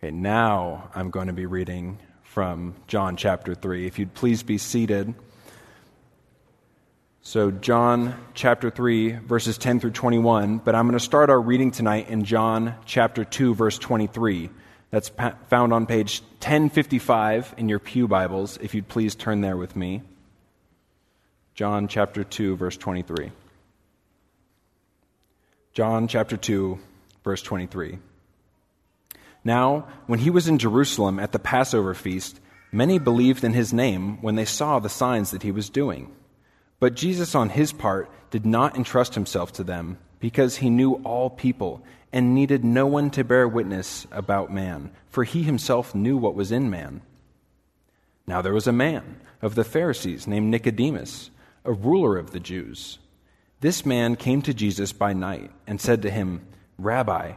Okay, now I'm going to be reading from John chapter 3. If you'd please be seated. So, John chapter 3, verses 10 through 21, but I'm going to start our reading tonight in John chapter 2, verse 23. That's found on page 1055 in your Pew Bibles, if you'd please turn there with me. John chapter 2, verse 23. John chapter 2, verse 23. Now, when he was in Jerusalem at the Passover feast, many believed in his name when they saw the signs that he was doing. But Jesus, on his part, did not entrust himself to them, because he knew all people and needed no one to bear witness about man, for he himself knew what was in man. Now there was a man of the Pharisees named Nicodemus, a ruler of the Jews. This man came to Jesus by night and said to him, Rabbi,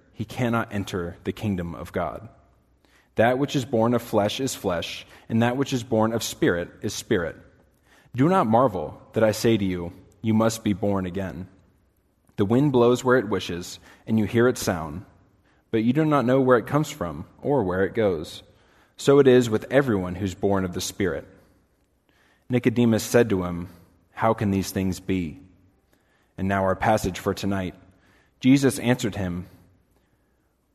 he cannot enter the kingdom of God. That which is born of flesh is flesh, and that which is born of spirit is spirit. Do not marvel that I say to you, You must be born again. The wind blows where it wishes, and you hear its sound, but you do not know where it comes from or where it goes. So it is with everyone who's born of the Spirit. Nicodemus said to him, How can these things be? And now our passage for tonight. Jesus answered him,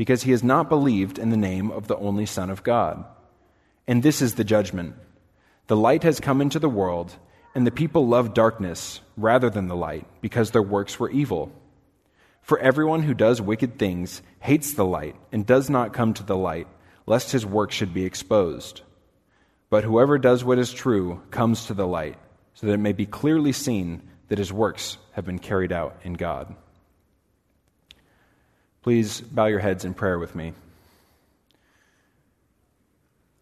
because he has not believed in the name of the only Son of God. And this is the judgment the light has come into the world, and the people love darkness rather than the light, because their works were evil. For everyone who does wicked things hates the light and does not come to the light, lest his work should be exposed. But whoever does what is true comes to the light, so that it may be clearly seen that his works have been carried out in God. Please bow your heads in prayer with me.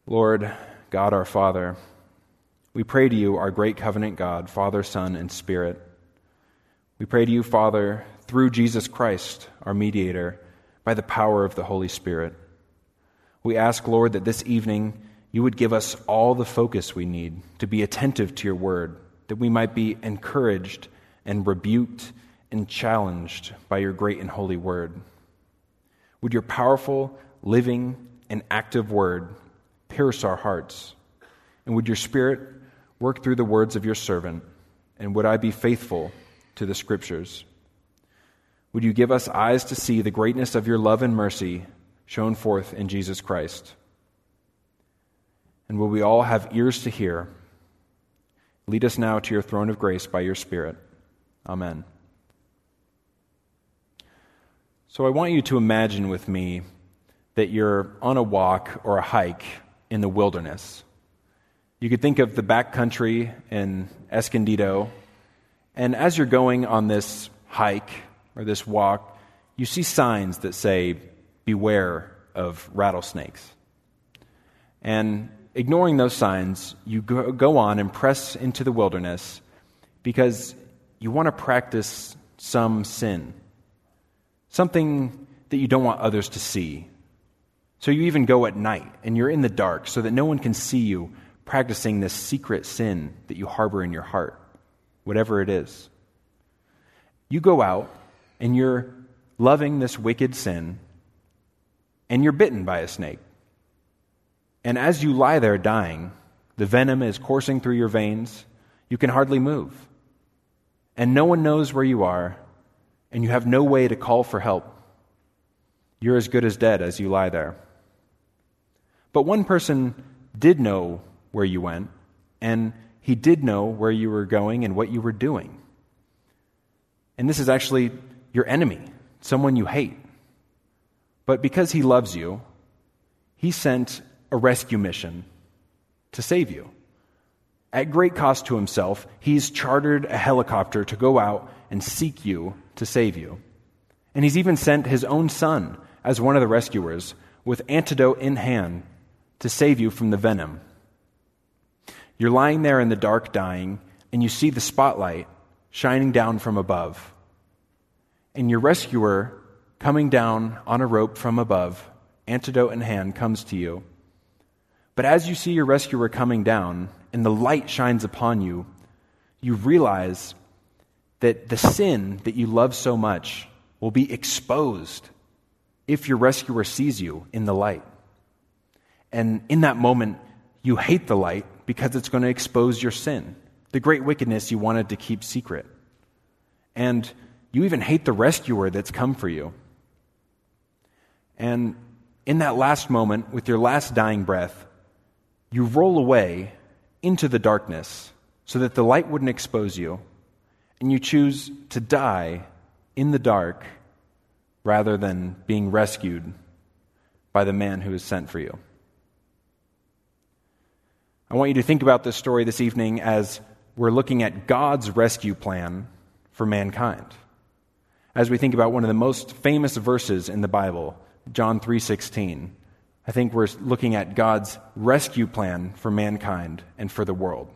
Lord, God our Father, we pray to you, our great covenant God, Father, Son, and Spirit. We pray to you, Father, through Jesus Christ, our mediator, by the power of the Holy Spirit. We ask, Lord, that this evening you would give us all the focus we need to be attentive to your word, that we might be encouraged and rebuked and challenged by your great and holy word. Would your powerful, living, and active word pierce our hearts? And would your spirit work through the words of your servant? And would I be faithful to the scriptures? Would you give us eyes to see the greatness of your love and mercy shown forth in Jesus Christ? And will we all have ears to hear? Lead us now to your throne of grace by your Spirit. Amen. So I want you to imagine with me that you're on a walk or a hike in the wilderness. You could think of the backcountry in Escondido, and as you're going on this hike or this walk, you see signs that say, Beware of rattlesnakes. And ignoring those signs, you go on and press into the wilderness because you want to practice some sin something that you don't want others to see, So you even go at night and you're in the dark so that no one can see you practicing this secret sin that you harbor in your heart, whatever it is. You go out and you're loving this wicked sin and you're bitten by a snake. And as you lie there dying, the venom is coursing through your veins. You can hardly move. And no one knows where you are, and you have no way to call for help. You're as good as dead as you lie there. But one person did know where you went, and he did know where you were going and what you were doing. And this is actually your enemy, someone you hate. But because he loves you, he sent a rescue mission to save you. At great cost to himself, he's chartered a helicopter to go out and seek you to save you. And he's even sent his own son as one of the rescuers with antidote in hand to save you from the venom. You're lying there in the dark dying, and you see the spotlight shining down from above. And your rescuer, coming down on a rope from above, antidote in hand, comes to you. But as you see your rescuer coming down, and the light shines upon you, you realize that the sin that you love so much will be exposed if your rescuer sees you in the light. And in that moment, you hate the light because it's going to expose your sin, the great wickedness you wanted to keep secret. And you even hate the rescuer that's come for you. And in that last moment, with your last dying breath, you roll away into the darkness so that the light wouldn't expose you, and you choose to die in the dark rather than being rescued by the man who is sent for you. I want you to think about this story this evening as we're looking at God's rescue plan for mankind. As we think about one of the most famous verses in the Bible, John 3:16, I think we're looking at God's rescue plan for mankind and for the world.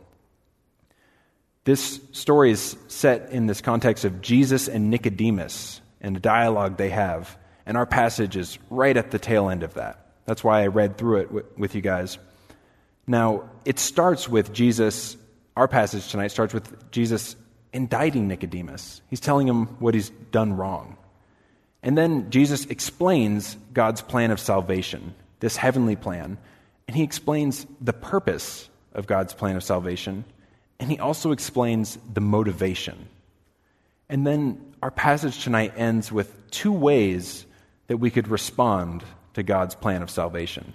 This story is set in this context of Jesus and Nicodemus and the dialogue they have, and our passage is right at the tail end of that. That's why I read through it with you guys. Now, it starts with Jesus, our passage tonight starts with Jesus indicting Nicodemus. He's telling him what he's done wrong. And then Jesus explains God's plan of salvation, this heavenly plan, and he explains the purpose of God's plan of salvation, and he also explains the motivation. And then our passage tonight ends with two ways that we could respond to God's plan of salvation.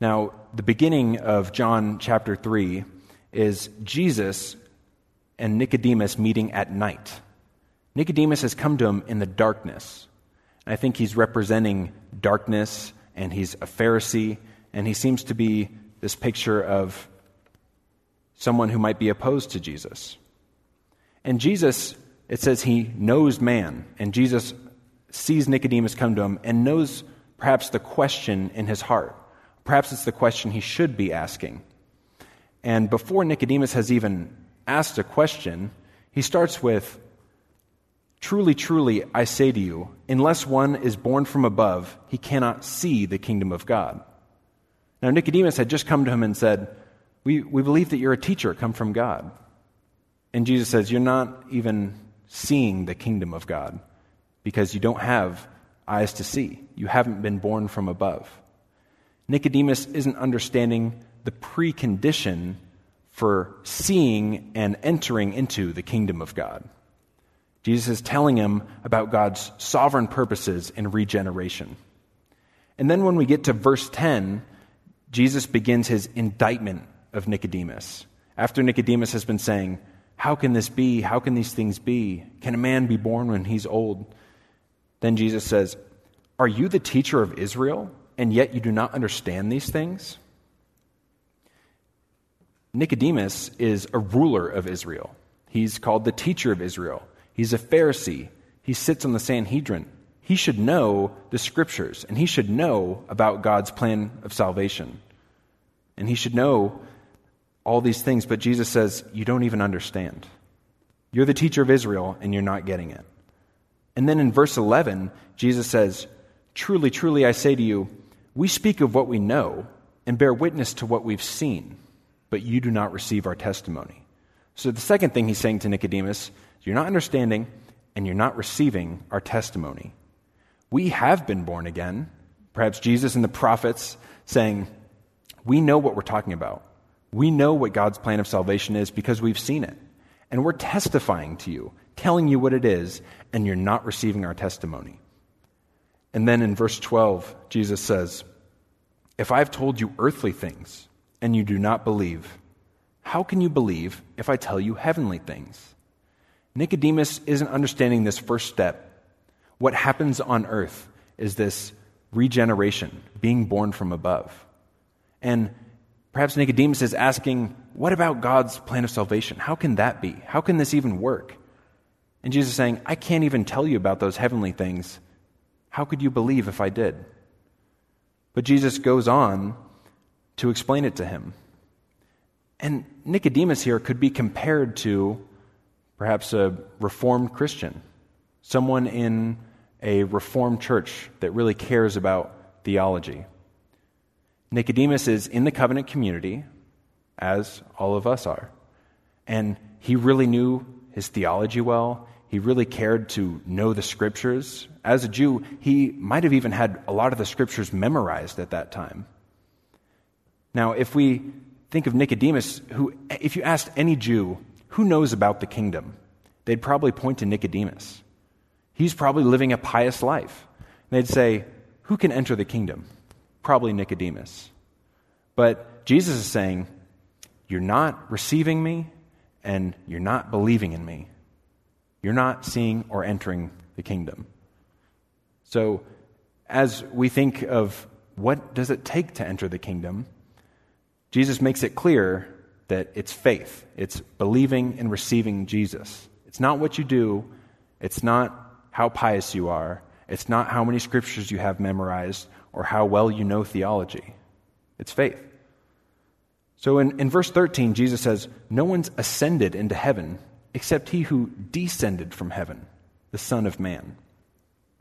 Now, the beginning of John chapter 3 is Jesus and Nicodemus meeting at night. Nicodemus has come to him in the darkness. I think he's representing darkness, and he's a Pharisee, and he seems to be this picture of someone who might be opposed to Jesus. And Jesus, it says he knows man, and Jesus sees Nicodemus come to him and knows perhaps the question in his heart. Perhaps it's the question he should be asking. And before Nicodemus has even asked a question, he starts with, Truly, truly, I say to you, unless one is born from above, he cannot see the kingdom of God. Now, Nicodemus had just come to him and said, We, we believe that you're a teacher come from God. And Jesus says, You're not even seeing the kingdom of God because you don't have eyes to see. You haven't been born from above. Nicodemus isn't understanding the precondition for seeing and entering into the kingdom of God. Jesus is telling him about God's sovereign purposes in regeneration. And then when we get to verse 10, Jesus begins his indictment of Nicodemus. After Nicodemus has been saying, How can this be? How can these things be? Can a man be born when he's old? Then Jesus says, Are you the teacher of Israel? and yet you do not understand these things? Nicodemus is a ruler of Israel. He's called the teacher of Israel. He's a Pharisee. He sits on the Sanhedrin. He should know the scriptures and he should know about God's plan of salvation. And he should know all these things, but Jesus says, You don't even understand. You're the teacher of Israel and you're not getting it. And then in verse 11, Jesus says, Truly, truly, I say to you, we speak of what we know and bear witness to what we've seen, but you do not receive our testimony. So the second thing he's saying to Nicodemus, you're not understanding and you're not receiving our testimony. We have been born again. Perhaps Jesus and the prophets saying, We know what we're talking about. We know what God's plan of salvation is because we've seen it. And we're testifying to you, telling you what it is, and you're not receiving our testimony. And then in verse 12, Jesus says, If I've told you earthly things and you do not believe, how can you believe if I tell you heavenly things? Nicodemus isn't understanding this first step. What happens on earth is this regeneration, being born from above. And perhaps Nicodemus is asking, What about God's plan of salvation? How can that be? How can this even work? And Jesus is saying, I can't even tell you about those heavenly things. How could you believe if I did? But Jesus goes on to explain it to him. And Nicodemus here could be compared to perhaps a reformed Christian, someone in a reformed church that really cares about theology. Nicodemus is in the covenant community, as all of us are, and he really knew his theology well. He really cared to know the scriptures. As a Jew, he might have even had a lot of the scriptures memorized at that time. Now, if we think of Nicodemus, who, if you asked any Jew, who knows about the kingdom? They'd probably point to Nicodemus. He's probably living a pious life. they'd say, Who can enter the kingdom? Probably Nicodemus. But Jesus is saying, You're not receiving me, and you're not believing in me. You're not seeing or entering the kingdom. So, as we think of what does it take to enter the kingdom, Jesus makes it clear that it's faith. It's believing and receiving Jesus. It's not what you do. It's not how pious you are. It's not how many scriptures you have memorized or how well you know theology. It's faith. So in, in verse 13, Jesus says, No one's ascended into heaven except he who descended from heaven, the Son of Man.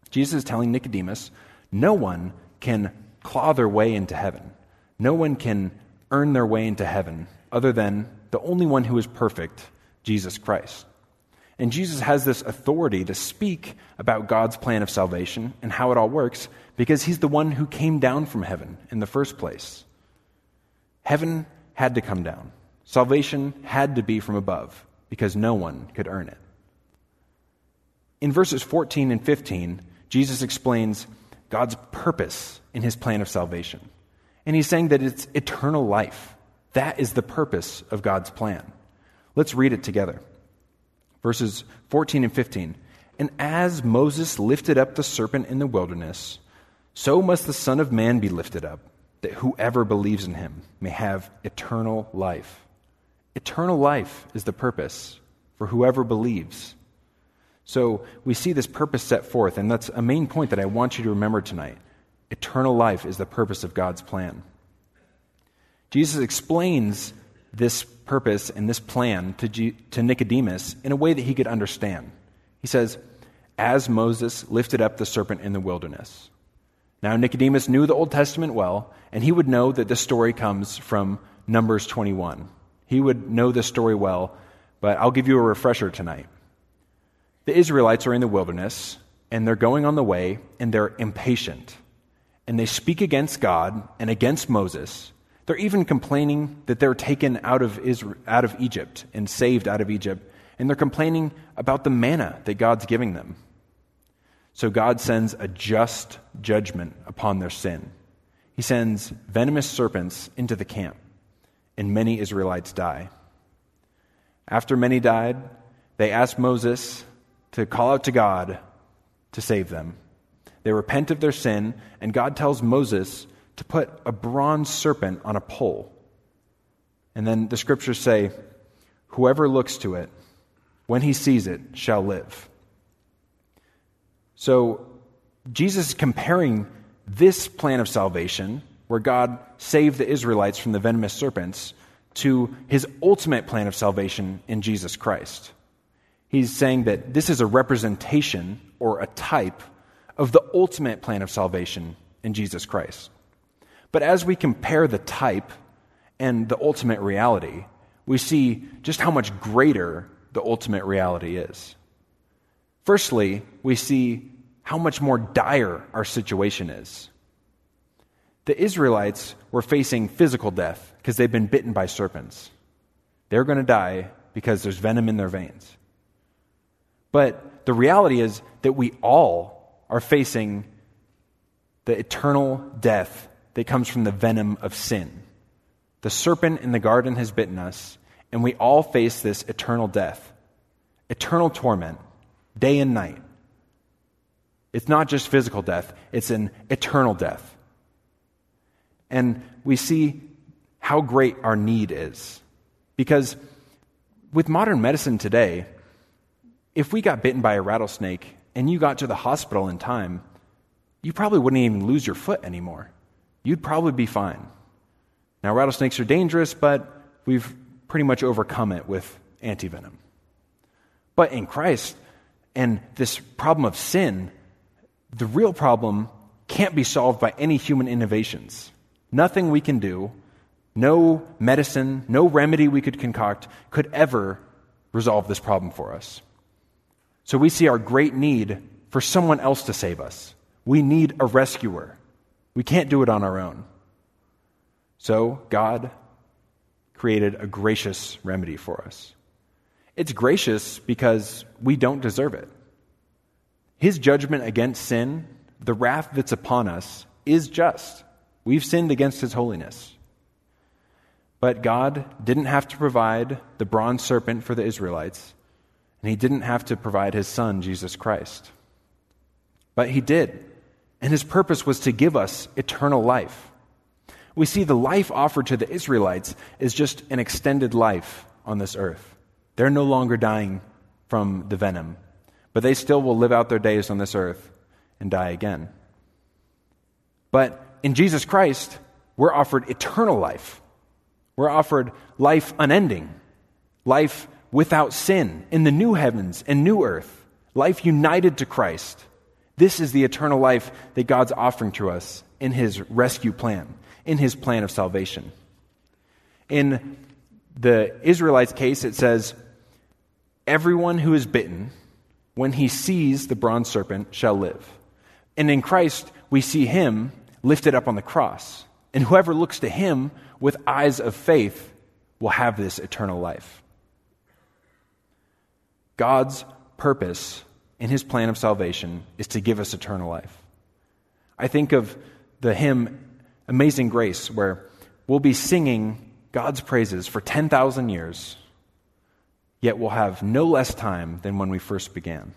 Jesus is telling Nicodemus, No one can claw their way into heaven. No one can earn their way into heaven other than the only one who is perfect, Jesus Christ. And Jesus has this authority to speak about God's plan of salvation and how it all works because he's the one who came down from heaven in the first place. Heaven had to come down, salvation had to be from above because no one could earn it. In verses 14 and 15, Jesus explains God's purpose in his plan of salvation. And he's saying that it's eternal life. That is the purpose of God's plan. Let's read it together verses 14 and 15. And as Moses lifted up the serpent in the wilderness, so must the Son of Man be lifted up, that whoever believes in him may have eternal life. Eternal life is the purpose for whoever believes. So we see this purpose set forth, and that's a main point that I want you to remember tonight. Eternal life is the purpose of God's plan. Jesus explains this purpose and this plan to, G- to Nicodemus in a way that he could understand. He says, As Moses lifted up the serpent in the wilderness. Now, Nicodemus knew the Old Testament well, and he would know that this story comes from Numbers 21. He would know this story well, but I'll give you a refresher tonight. The Israelites are in the wilderness, and they're going on the way, and they're impatient. And they speak against God and against Moses they're even complaining that they're taken out of, Israel, out of Egypt and saved out of Egypt, and they're complaining about the manna that God's giving them. So God sends a just judgment upon their sin. He sends venomous serpents into the camp, and many Israelites die. After many died, they asked Moses to call out to God to save them. They repent of their sin, and God tells Moses to put a bronze serpent on a pole. And then the scriptures say, Whoever looks to it, when he sees it, shall live. So Jesus is comparing this plan of salvation, where God saved the Israelites from the venomous serpents, to his ultimate plan of salvation in Jesus Christ. He's saying that this is a representation or a type of the ultimate plan of salvation in Jesus Christ. But as we compare the type and the ultimate reality, we see just how much greater the ultimate reality is. Firstly, we see how much more dire our situation is. The Israelites were facing physical death because they've been bitten by serpents. They're going to die because there's venom in their veins. But the reality is that we all are facing the eternal death that comes from the venom of sin. The serpent in the garden has bitten us, and we all face this eternal death, eternal torment, day and night. It's not just physical death, it's an eternal death. And we see how great our need is. Because with modern medicine today, if we got bitten by a rattlesnake and you got to the hospital in time, you probably wouldn't even lose your foot anymore. You'd probably be fine. Now, rattlesnakes are dangerous, but we've pretty much overcome it with antivenom. But in Christ and this problem of sin, the real problem can't be solved by any human innovations. Nothing we can do, no medicine, no remedy we could concoct could ever resolve this problem for us. So we see our great need for someone else to save us. We need a rescuer. We can't do it on our own. So God created a gracious remedy for us. It's gracious because we don't deserve it. His judgment against sin, the wrath that's upon us, is just. We've sinned against His holiness. But God didn't have to provide the bronze serpent for the Israelites, and He didn't have to provide His Son, Jesus Christ. But He did, and His purpose was to give us eternal life. We see the life offered to the Israelites is just an extended life on this earth. They're no longer dying from the venom, but they still will live out their days on this earth and die again. But in Jesus Christ, we're offered eternal life. We're offered life unending, life without sin in the new heavens and new earth, life united to Christ. This is the eternal life that God's offering to us in his rescue plan, in his plan of salvation. In the Israelites' case, it says, Everyone who is bitten, when he sees the bronze serpent, shall live. And in Christ, we see him lifted up on the cross. And whoever looks to him with eyes of faith will have this eternal life. God's purpose in his plan of salvation is to give us eternal life. I think of the hymn Amazing Grace, where we'll be singing God's praises for 10,000 years, yet we'll have no less time than when we first began.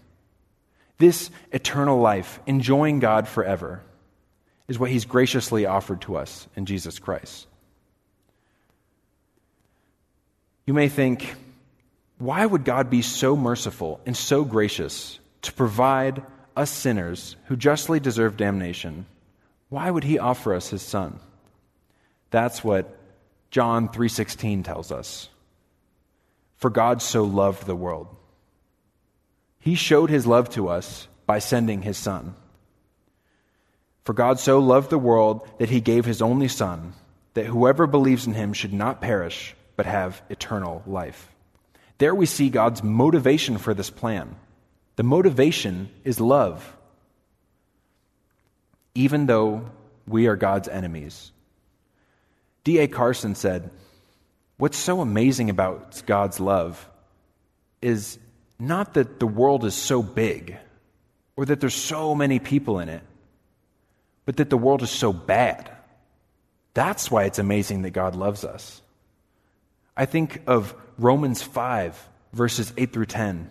This eternal life, enjoying God forever, is what he's graciously offered to us in Jesus Christ. You may think, why would God be so merciful and so gracious to provide us sinners who justly deserve damnation? Why would he offer us his son? That's what John 3:16 tells us. For God so loved the world. He showed his love to us by sending his son. For God so loved the world that he gave his only son that whoever believes in him should not perish but have eternal life. There we see God's motivation for this plan. The motivation is love. Even though we are God's enemies. D.A. Carson said, What's so amazing about God's love is not that the world is so big or that there's so many people in it, but that the world is so bad. That's why it's amazing that God loves us. I think of Romans 5, verses 8 through 10.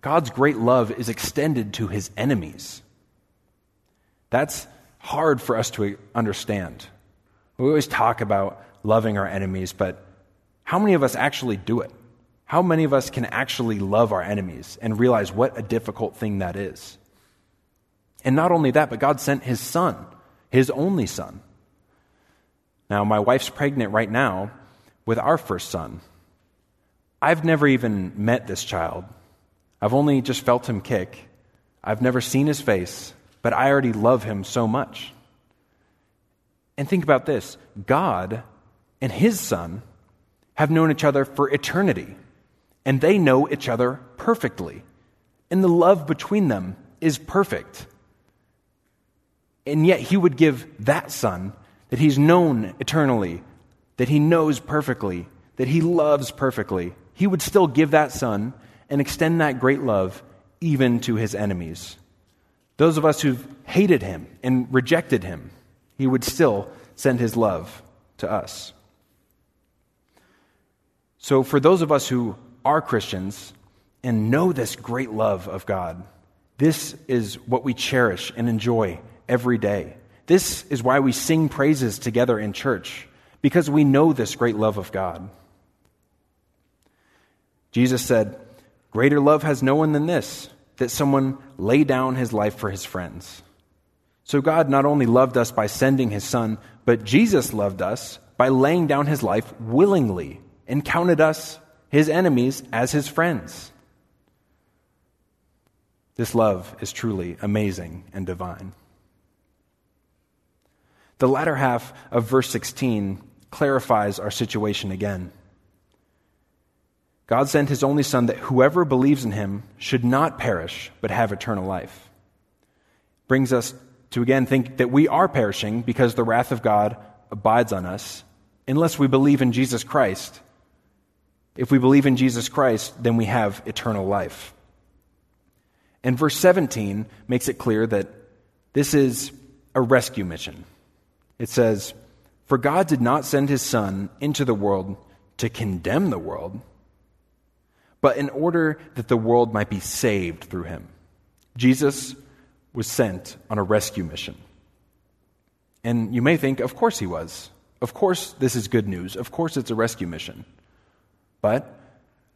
God's great love is extended to his enemies. That's hard for us to understand. We always talk about loving our enemies, but how many of us actually do it? How many of us can actually love our enemies and realize what a difficult thing that is? And not only that, but God sent his son, his only son. Now, my wife's pregnant right now with our first son. I've never even met this child. I've only just felt him kick. I've never seen his face, but I already love him so much. And think about this God and his son have known each other for eternity, and they know each other perfectly. And the love between them is perfect. And yet, he would give that son that he's known eternally, that he knows perfectly, that he loves perfectly, he would still give that son and extend that great love even to his enemies. Those of us who've hated him and rejected him, he would still send his love to us. So, for those of us who are Christians and know this great love of God, this is what we cherish and enjoy every day. This is why we sing praises together in church, because we know this great love of God. Jesus said, Greater love has no one than this, that someone lay down his life for his friends. So God not only loved us by sending his Son, but Jesus loved us by laying down his life willingly and counted us, his enemies, as his friends. This love is truly amazing and divine. The latter half of verse 16 clarifies our situation again. God sent his only Son that whoever believes in him should not perish, but have eternal life. Brings us to again think that we are perishing because the wrath of God abides on us unless we believe in Jesus Christ. If we believe in Jesus Christ, then we have eternal life. And verse 17 makes it clear that this is a rescue mission. It says, For God did not send his Son into the world to condemn the world but in order that the world might be saved through him. Jesus was sent on a rescue mission. And you may think, of course he was. Of course, this is good news. Of course, it's a rescue mission. But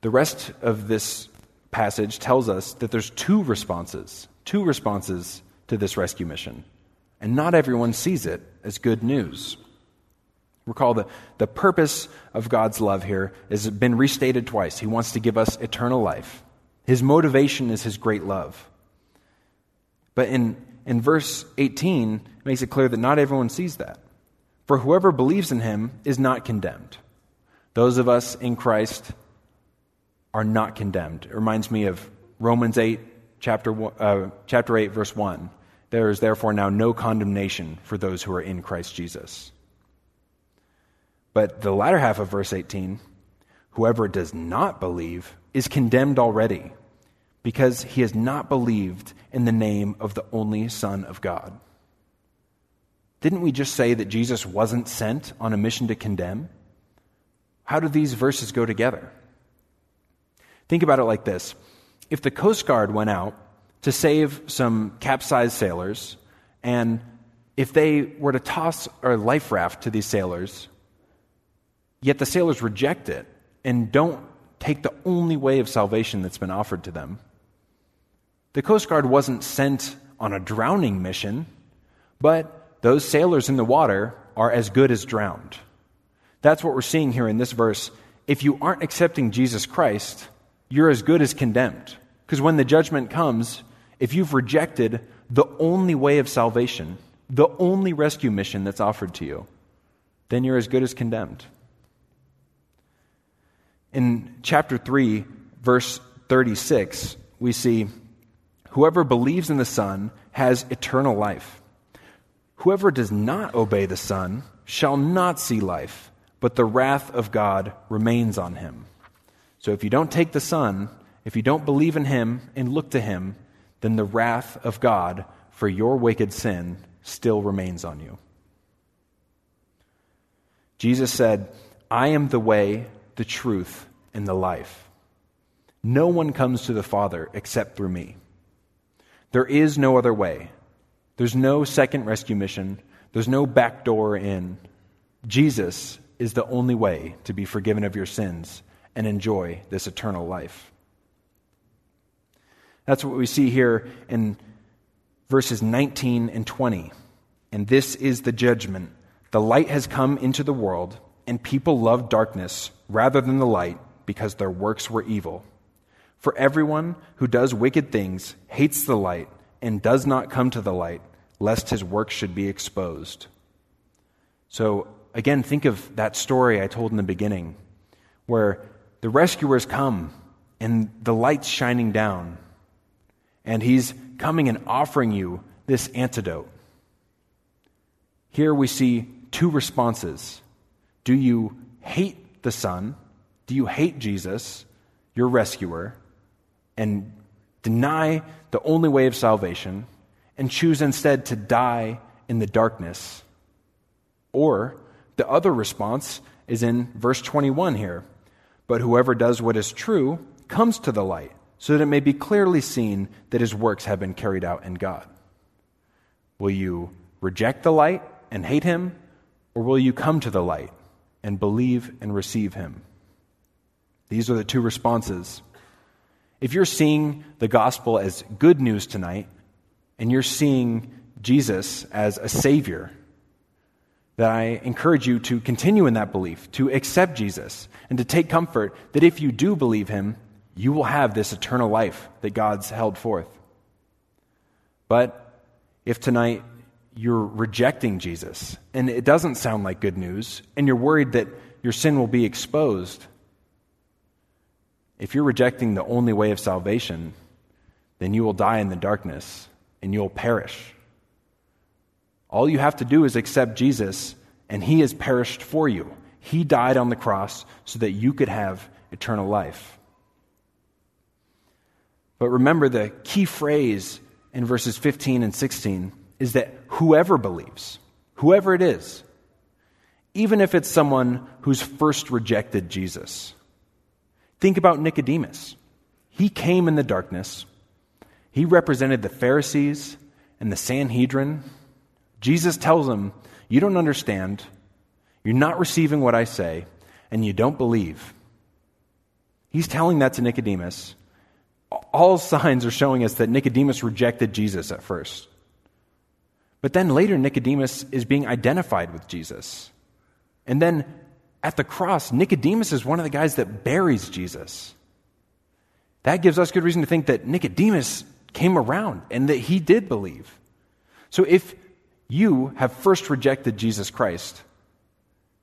the rest of this passage tells us that there's two responses, two responses to this rescue mission. And not everyone sees it as good news. Recall the, the purpose of God's love here has been restated twice. He wants to give us eternal life. His motivation is his great love. But in, in verse 18, it makes it clear that not everyone sees that. For whoever believes in him is not condemned. Those of us in Christ are not condemned. It reminds me of Romans 8, chapter, uh, chapter 8, verse 1. There is therefore now no condemnation for those who are in Christ Jesus. But the latter half of verse 18 whoever does not believe is condemned already because he has not believed in the name of the only Son of God. Didn't we just say that Jesus wasn't sent on a mission to condemn? How do these verses go together? Think about it like this if the Coast Guard went out to save some capsized sailors, and if they were to toss a life raft to these sailors, Yet the sailors reject it and don't take the only way of salvation that's been offered to them. The Coast Guard wasn't sent on a drowning mission, but those sailors in the water are as good as drowned. That's what we're seeing here in this verse. If you aren't accepting Jesus Christ, you're as good as condemned. Because when the judgment comes, if you've rejected the only way of salvation, the only rescue mission that's offered to you, then you're as good as condemned. In chapter 3, verse 36, we see whoever believes in the Son has eternal life. Whoever does not obey the Son shall not see life, but the wrath of God remains on him. So if you don't take the Son, if you don't believe in him and look to him, then the wrath of God for your wicked sin still remains on you. Jesus said, I am the way, the truth, and the life. No one comes to the Father except through me. There is no other way. There's no second rescue mission, there's no back door in. Jesus is the only way to be forgiven of your sins and enjoy this eternal life. That's what we see here in verses 19 and 20. And this is the judgment. The light has come into the world, and people love darkness rather than the light because their works were evil. For everyone who does wicked things hates the light and does not come to the light, lest his work should be exposed. So, again, think of that story I told in the beginning, where the rescuers come and the light's shining down, and he's coming and offering you this antidote. Here we see two responses. Do you hate the Son? Do you hate Jesus, your rescuer, and deny the only way of salvation and choose instead to die in the darkness? Or the other response is in verse 21 here. But whoever does what is true comes to the light so that it may be clearly seen that his works have been carried out in God. Will you reject the light and hate him, or will you come to the light and believe and receive him? These are the two responses. If you're seeing the gospel as good news tonight, and you're seeing Jesus as a Savior, that I encourage you to continue in that belief, to accept Jesus, and to take comfort that if you do believe Him, you will have this eternal life that God's held forth. But if tonight you're rejecting Jesus and it doesn't sound like good news, and you're worried that your sin will be exposed, if you're rejecting the only way of salvation, then you will die in the darkness and you'll perish. All you have to do is accept Jesus, and He has perished for you. He died on the cross so that you could have eternal life. But remember the key phrase in verses 15 and 16 is that whoever believes, whoever it is, even if it's someone who's first rejected Jesus. Think about Nicodemus. He came in the darkness, he represented the Pharisees and the Sanhedrin. Jesus tells him, You don't understand, you're not receiving what I say, and you don't believe. He's telling that to Nicodemus all signs are showing us that Nicodemus rejected Jesus at first. But then later, Nicodemus is being identified with Jesus. And then at the cross, Nicodemus is one of the guys that buries Jesus. That gives us good reason to think that Nicodemus came around and that he did believe. So if you have first rejected Jesus Christ,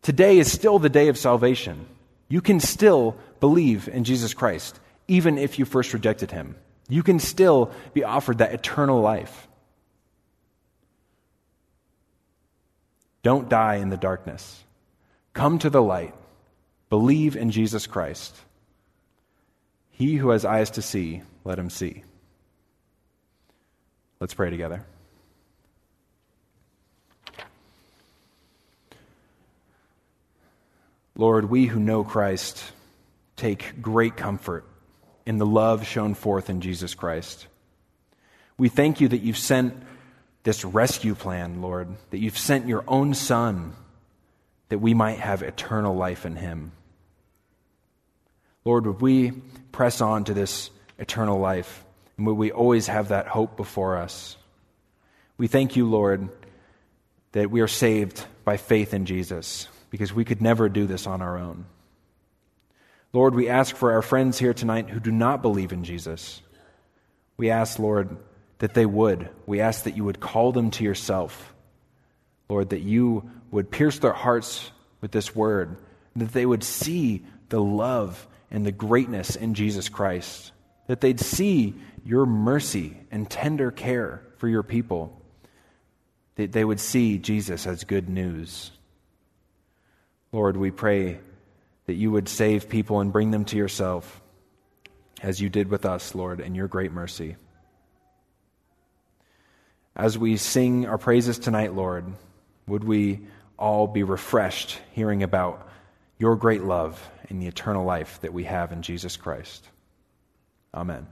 today is still the day of salvation. You can still believe in Jesus Christ even if you first rejected him. You can still be offered that eternal life. Don't die in the darkness. Come to the light. Believe in Jesus Christ. He who has eyes to see, let him see. Let's pray together. Lord, we who know Christ take great comfort in the love shown forth in Jesus Christ. We thank you that you've sent this rescue plan, Lord, that you've sent your own Son that we might have eternal life in him. Lord, would we press on to this eternal life, and would we always have that hope before us? We thank you, Lord, that we are saved by faith in Jesus, because we could never do this on our own. Lord, we ask for our friends here tonight who do not believe in Jesus. We ask, Lord, that they would. We ask that you would call them to yourself. Lord, that you would pierce their hearts with this word, that they would see the love and the greatness in Jesus Christ, that they'd see your mercy and tender care for your people, that they would see Jesus as good news. Lord, we pray that you would save people and bring them to yourself, as you did with us, Lord, in your great mercy. As we sing our praises tonight, Lord, would we all be refreshed hearing about your great love and the eternal life that we have in Jesus Christ. Amen.